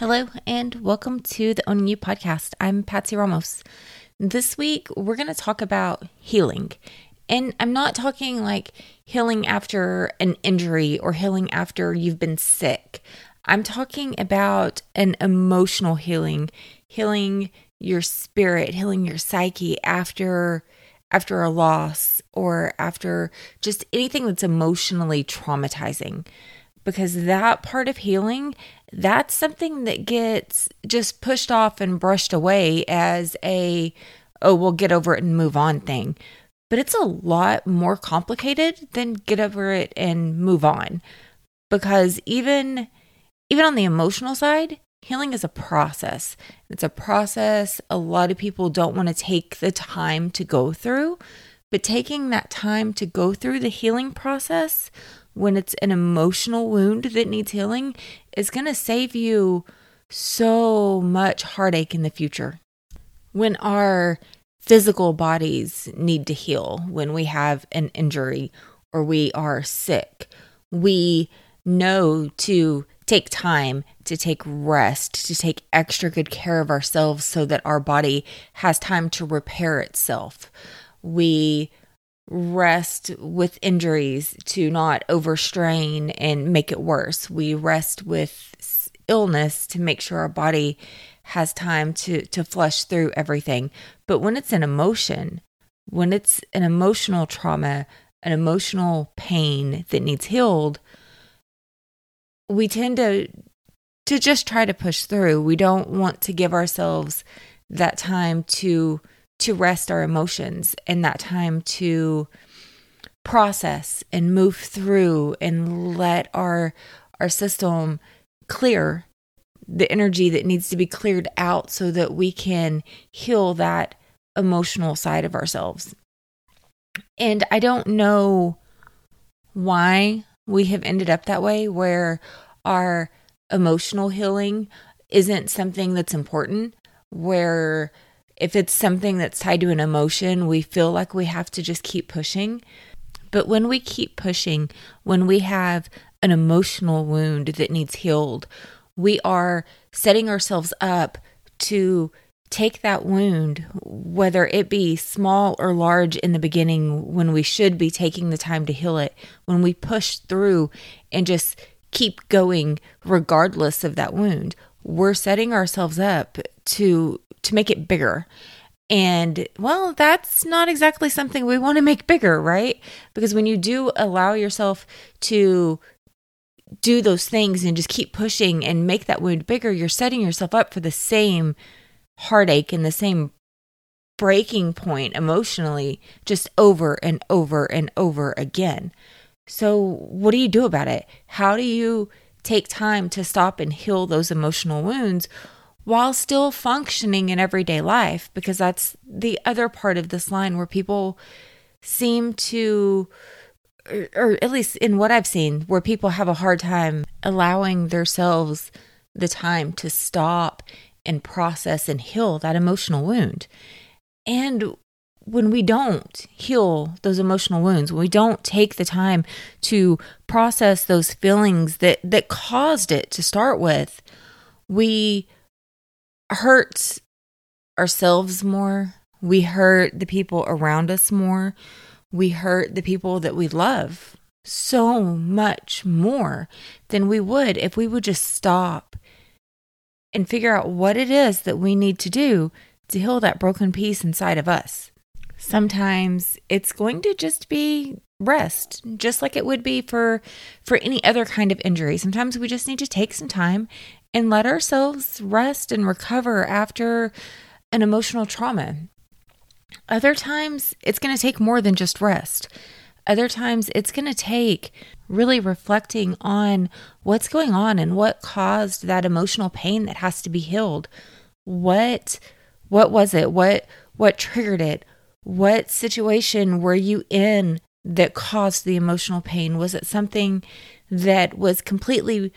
Hello, and welcome to the Owning You podcast. I'm Patsy Ramos. This week, we're going to talk about healing. And I'm not talking like healing after an injury or healing after you've been sick. I'm talking about an emotional healing, healing your spirit, healing your psyche after after a loss or after just anything that's emotionally traumatizing because that part of healing that's something that gets just pushed off and brushed away as a oh we'll get over it and move on thing. But it's a lot more complicated than get over it and move on. Because even even on the emotional side healing is a process. It's a process a lot of people don't want to take the time to go through but taking that time to go through the healing process when it's an emotional wound that needs healing is going to save you so much heartache in the future. When our physical bodies need to heal, when we have an injury or we are sick, we know to take time to take rest, to take extra good care of ourselves so that our body has time to repair itself. We rest with injuries to not overstrain and make it worse. We rest with illness to make sure our body has time to to flush through everything. But when it's an emotion, when it's an emotional trauma, an emotional pain that needs healed, we tend to to just try to push through. We don't want to give ourselves that time to to rest our emotions and that time to process and move through and let our our system clear the energy that needs to be cleared out so that we can heal that emotional side of ourselves. And I don't know why we have ended up that way where our emotional healing isn't something that's important, where if it's something that's tied to an emotion, we feel like we have to just keep pushing. But when we keep pushing, when we have an emotional wound that needs healed, we are setting ourselves up to take that wound, whether it be small or large in the beginning, when we should be taking the time to heal it, when we push through and just keep going regardless of that wound, we're setting ourselves up to to make it bigger. And well, that's not exactly something we want to make bigger, right? Because when you do allow yourself to do those things and just keep pushing and make that wound bigger, you're setting yourself up for the same heartache and the same breaking point emotionally just over and over and over again. So, what do you do about it? How do you take time to stop and heal those emotional wounds while still functioning in everyday life because that's the other part of this line where people seem to or, at least in what I've seen where people have a hard time allowing themselves the time to stop and process and heal that emotional wound. And when we don't heal those emotional wounds, when we don't take the time to process those feelings that that caused it to start with, we hurt ourselves more. We hurt the people around us more. We hurt the people that we love so much more than we would if we would just stop and figure out what it is that we need to do to heal that broken piece inside of us. Sometimes it's going to just be rest, just like it would be for for any other kind of injury. Sometimes we just need to take some time and let ourselves rest and recover after an emotional trauma. Other times, it's going to take more than just rest. Other times, it's going to take really reflecting on what's going on and what caused that emotional pain that has to be healed. What what was it? What what triggered it? What situation were you in that caused the emotional pain? Was it something that was completely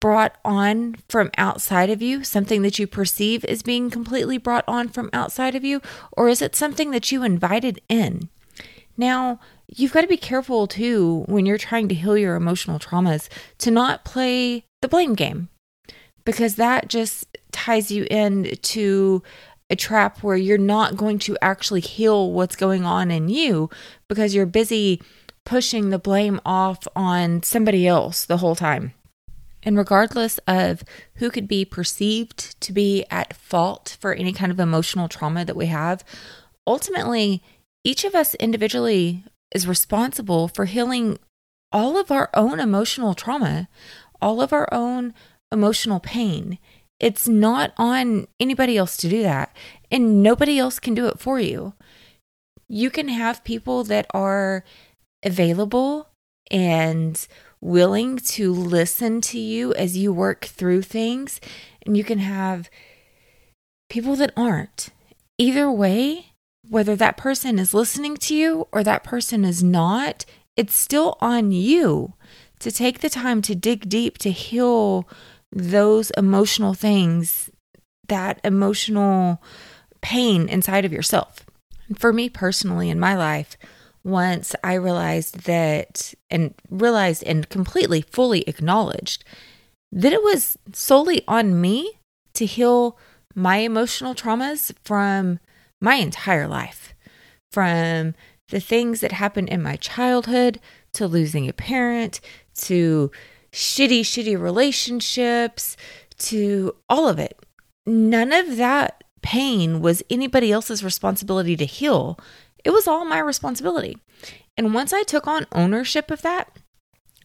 brought on from outside of you, something that you perceive as being completely brought on from outside of you, or is it something that you invited in? Now, you've got to be careful too when you're trying to heal your emotional traumas to not play the blame game. because that just ties you in to a trap where you're not going to actually heal what's going on in you because you're busy pushing the blame off on somebody else the whole time. And regardless of who could be perceived to be at fault for any kind of emotional trauma that we have, ultimately, each of us individually is responsible for healing all of our own emotional trauma, all of our own emotional pain. It's not on anybody else to do that, and nobody else can do it for you. You can have people that are available and willing to listen to you as you work through things, and you can have people that aren't. Either way, whether that person is listening to you or that person is not, it's still on you to take the time to dig deep to heal those emotional things, that emotional pain inside of yourself. For me personally, in my life, once I realized that and realized and completely fully acknowledged that it was solely on me to heal my emotional traumas from my entire life, from the things that happened in my childhood to losing a parent to shitty, shitty relationships to all of it. None of that pain was anybody else's responsibility to heal. It was all my responsibility. And once I took on ownership of that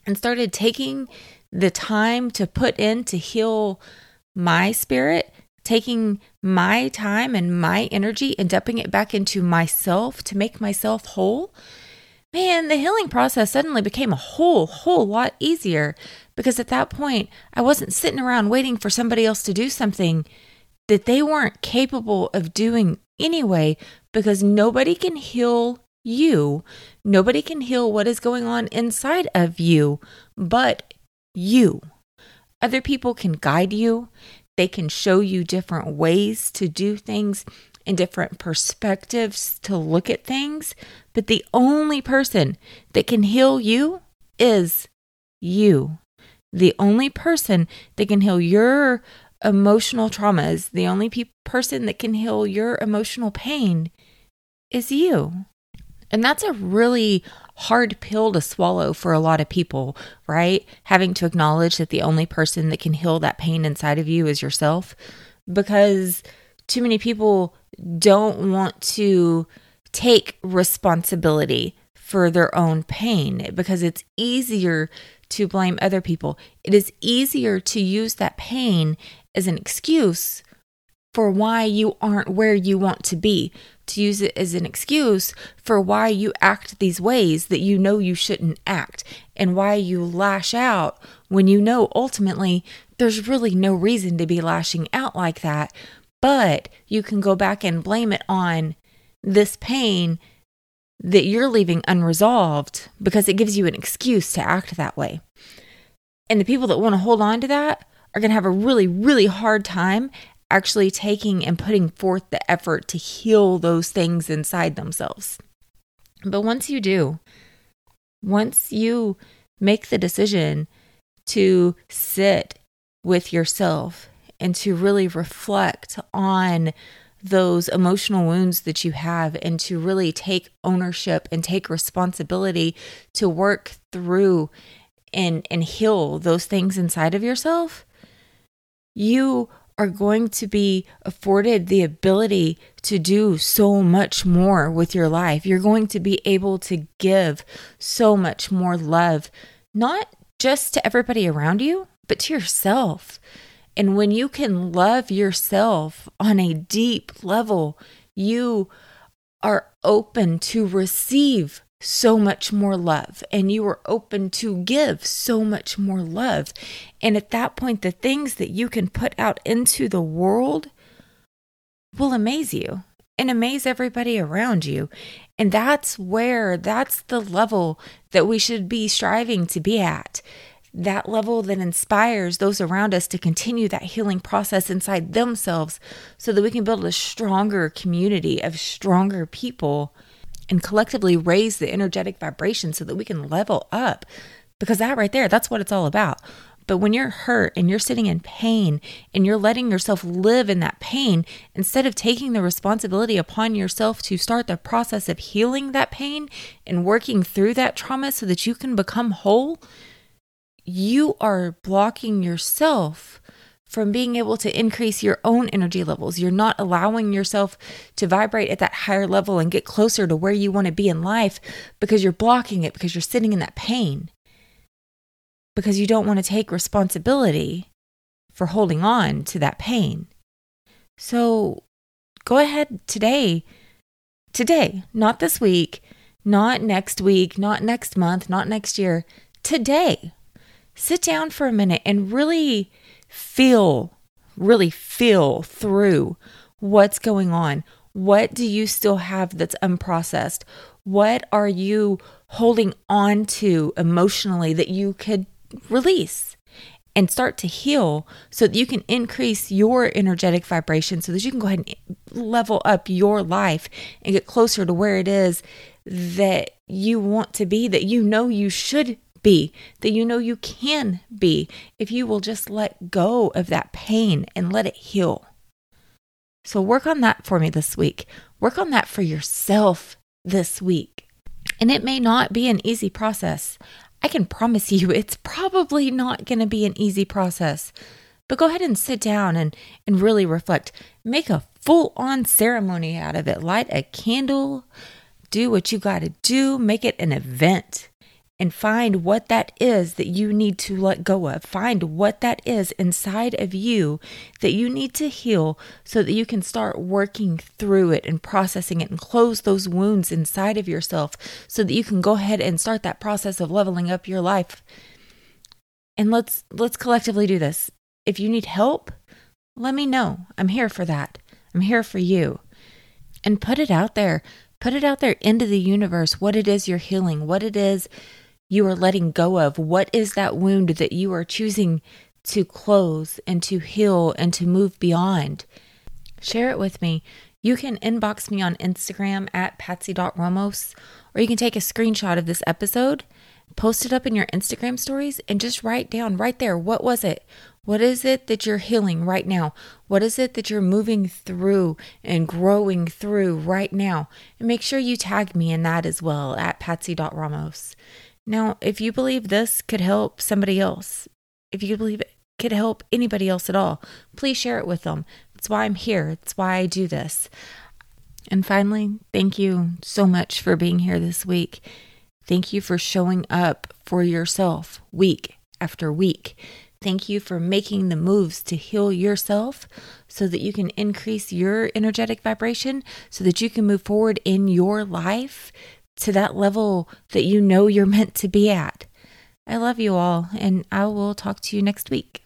and started taking the time to put in to heal my spirit, taking my time and my energy and dumping it back into myself to make myself whole, man, the healing process suddenly became a whole, whole lot easier because at that point, I wasn't sitting around waiting for somebody else to do something that they weren't capable of doing anyway because nobody can heal you. Nobody can heal what is going on inside of you but you. Other people can guide you, they can show you different ways to do things and different perspectives to look at things. But the only person that can heal you is you. The only person that can heal your emotional traumas, the only pe- person that can heal your emotional pain is you. And that's a really hard pill to swallow for a lot of people, right? Having to acknowledge that the only person that can heal that pain inside of you is yourself. Because too many people don't want to take responsibility for their own pain because it's easier to blame other people. It is easier to use that pain as an excuse for why you aren't where you want to be, to use it as an excuse for why you act these ways that you know you shouldn't act, and why you lash out when you know ultimately there's really no reason to be lashing out like that. But you can go back and blame it on this pain that you're leaving unresolved because it gives you an excuse to act that way. And the people that want to hold on to that are going to have a really, really hard time actually taking and putting forth the effort to heal those things inside themselves. But once you do, once you make the decision to sit with yourself and to really reflect on those emotional wounds that you have and to really take ownership and take responsibility to work through and and heal those things inside of yourself you are going to be afforded the ability to do so much more with your life. You're going to be able to give so much more love, not just to everybody around you, but to yourself. And when you can love yourself on a deep level, you are open to receive so much more love and you are open to give so much more love. And at that point, the things that you can put out into the world will amaze you and amaze everybody around you. And that's where, that's the level that we should be striving to be at. That level that inspires those around us to continue that healing process inside themselves so that we can build a stronger community of stronger people and collectively raise the energetic vibration so that we can level up. Because that right there, that's what it's all about. But when you're hurt and you're sitting in pain and you're letting yourself live in that pain, instead of taking the responsibility upon yourself to start the process of healing that pain and working through that trauma so that you can become whole, you are blocking yourself from being able to increase your own energy levels. You're not allowing yourself to vibrate at that higher level and get closer to where you want to be in life because you're blocking it, because you're sitting in that pain, because you don't want to take responsibility for holding on to that pain. So go ahead today, today, not this week, not next week, not next month, not next year, today. Sit down for a minute and really feel, really feel through what's going on. What do you still have that's unprocessed? What are you holding on to emotionally that you could release and start to heal so that you can increase your energetic vibration so that you can go ahead and level up your life and get closer to where it is that you want to be, that you know you should be, that you know you can be, if you will just let go of that pain and let it heal. So, work on that for me this week. Work on that for yourself this week. And it may not be an easy process. I can promise you it's probably not going to be an easy process. But go ahead and sit down and, and really reflect. Make a full on ceremony out of it. Light a candle. Do what you got to do. Make it an event and find what that is that you need to let go of. Find what that is inside of you that you need to heal so that you can start working through it and processing it and close those wounds inside of yourself so that you can go ahead and start that process of leveling up your life. And let's let's collectively do this. If you need help, let me know. I'm here for that. I'm here for you. And put it out there. Put it out there into the universe what it is you're healing, what it is you are letting go of? What is that wound that you are choosing to close and to heal and to move beyond? Share it with me. You can inbox me on Instagram at patsy.ramos, or you can take a screenshot of this episode, post it up in your Instagram stories, and just write down right there what was it? What is it that you're healing right now? What is it that you're moving through and growing through right now? And make sure you tag me in that as well at patsy.ramos. Now, if you believe this could help somebody else, if you believe it could help anybody else at all, please share it with them. That's why I'm here. That's why I do this. And finally, thank you so much for being here this week. Thank you for showing up for yourself week after week. Thank you for making the moves to heal yourself so that you can increase your energetic vibration, so that you can move forward in your life to that level that you know you're meant to be at. I love you all, and I will talk to you next week.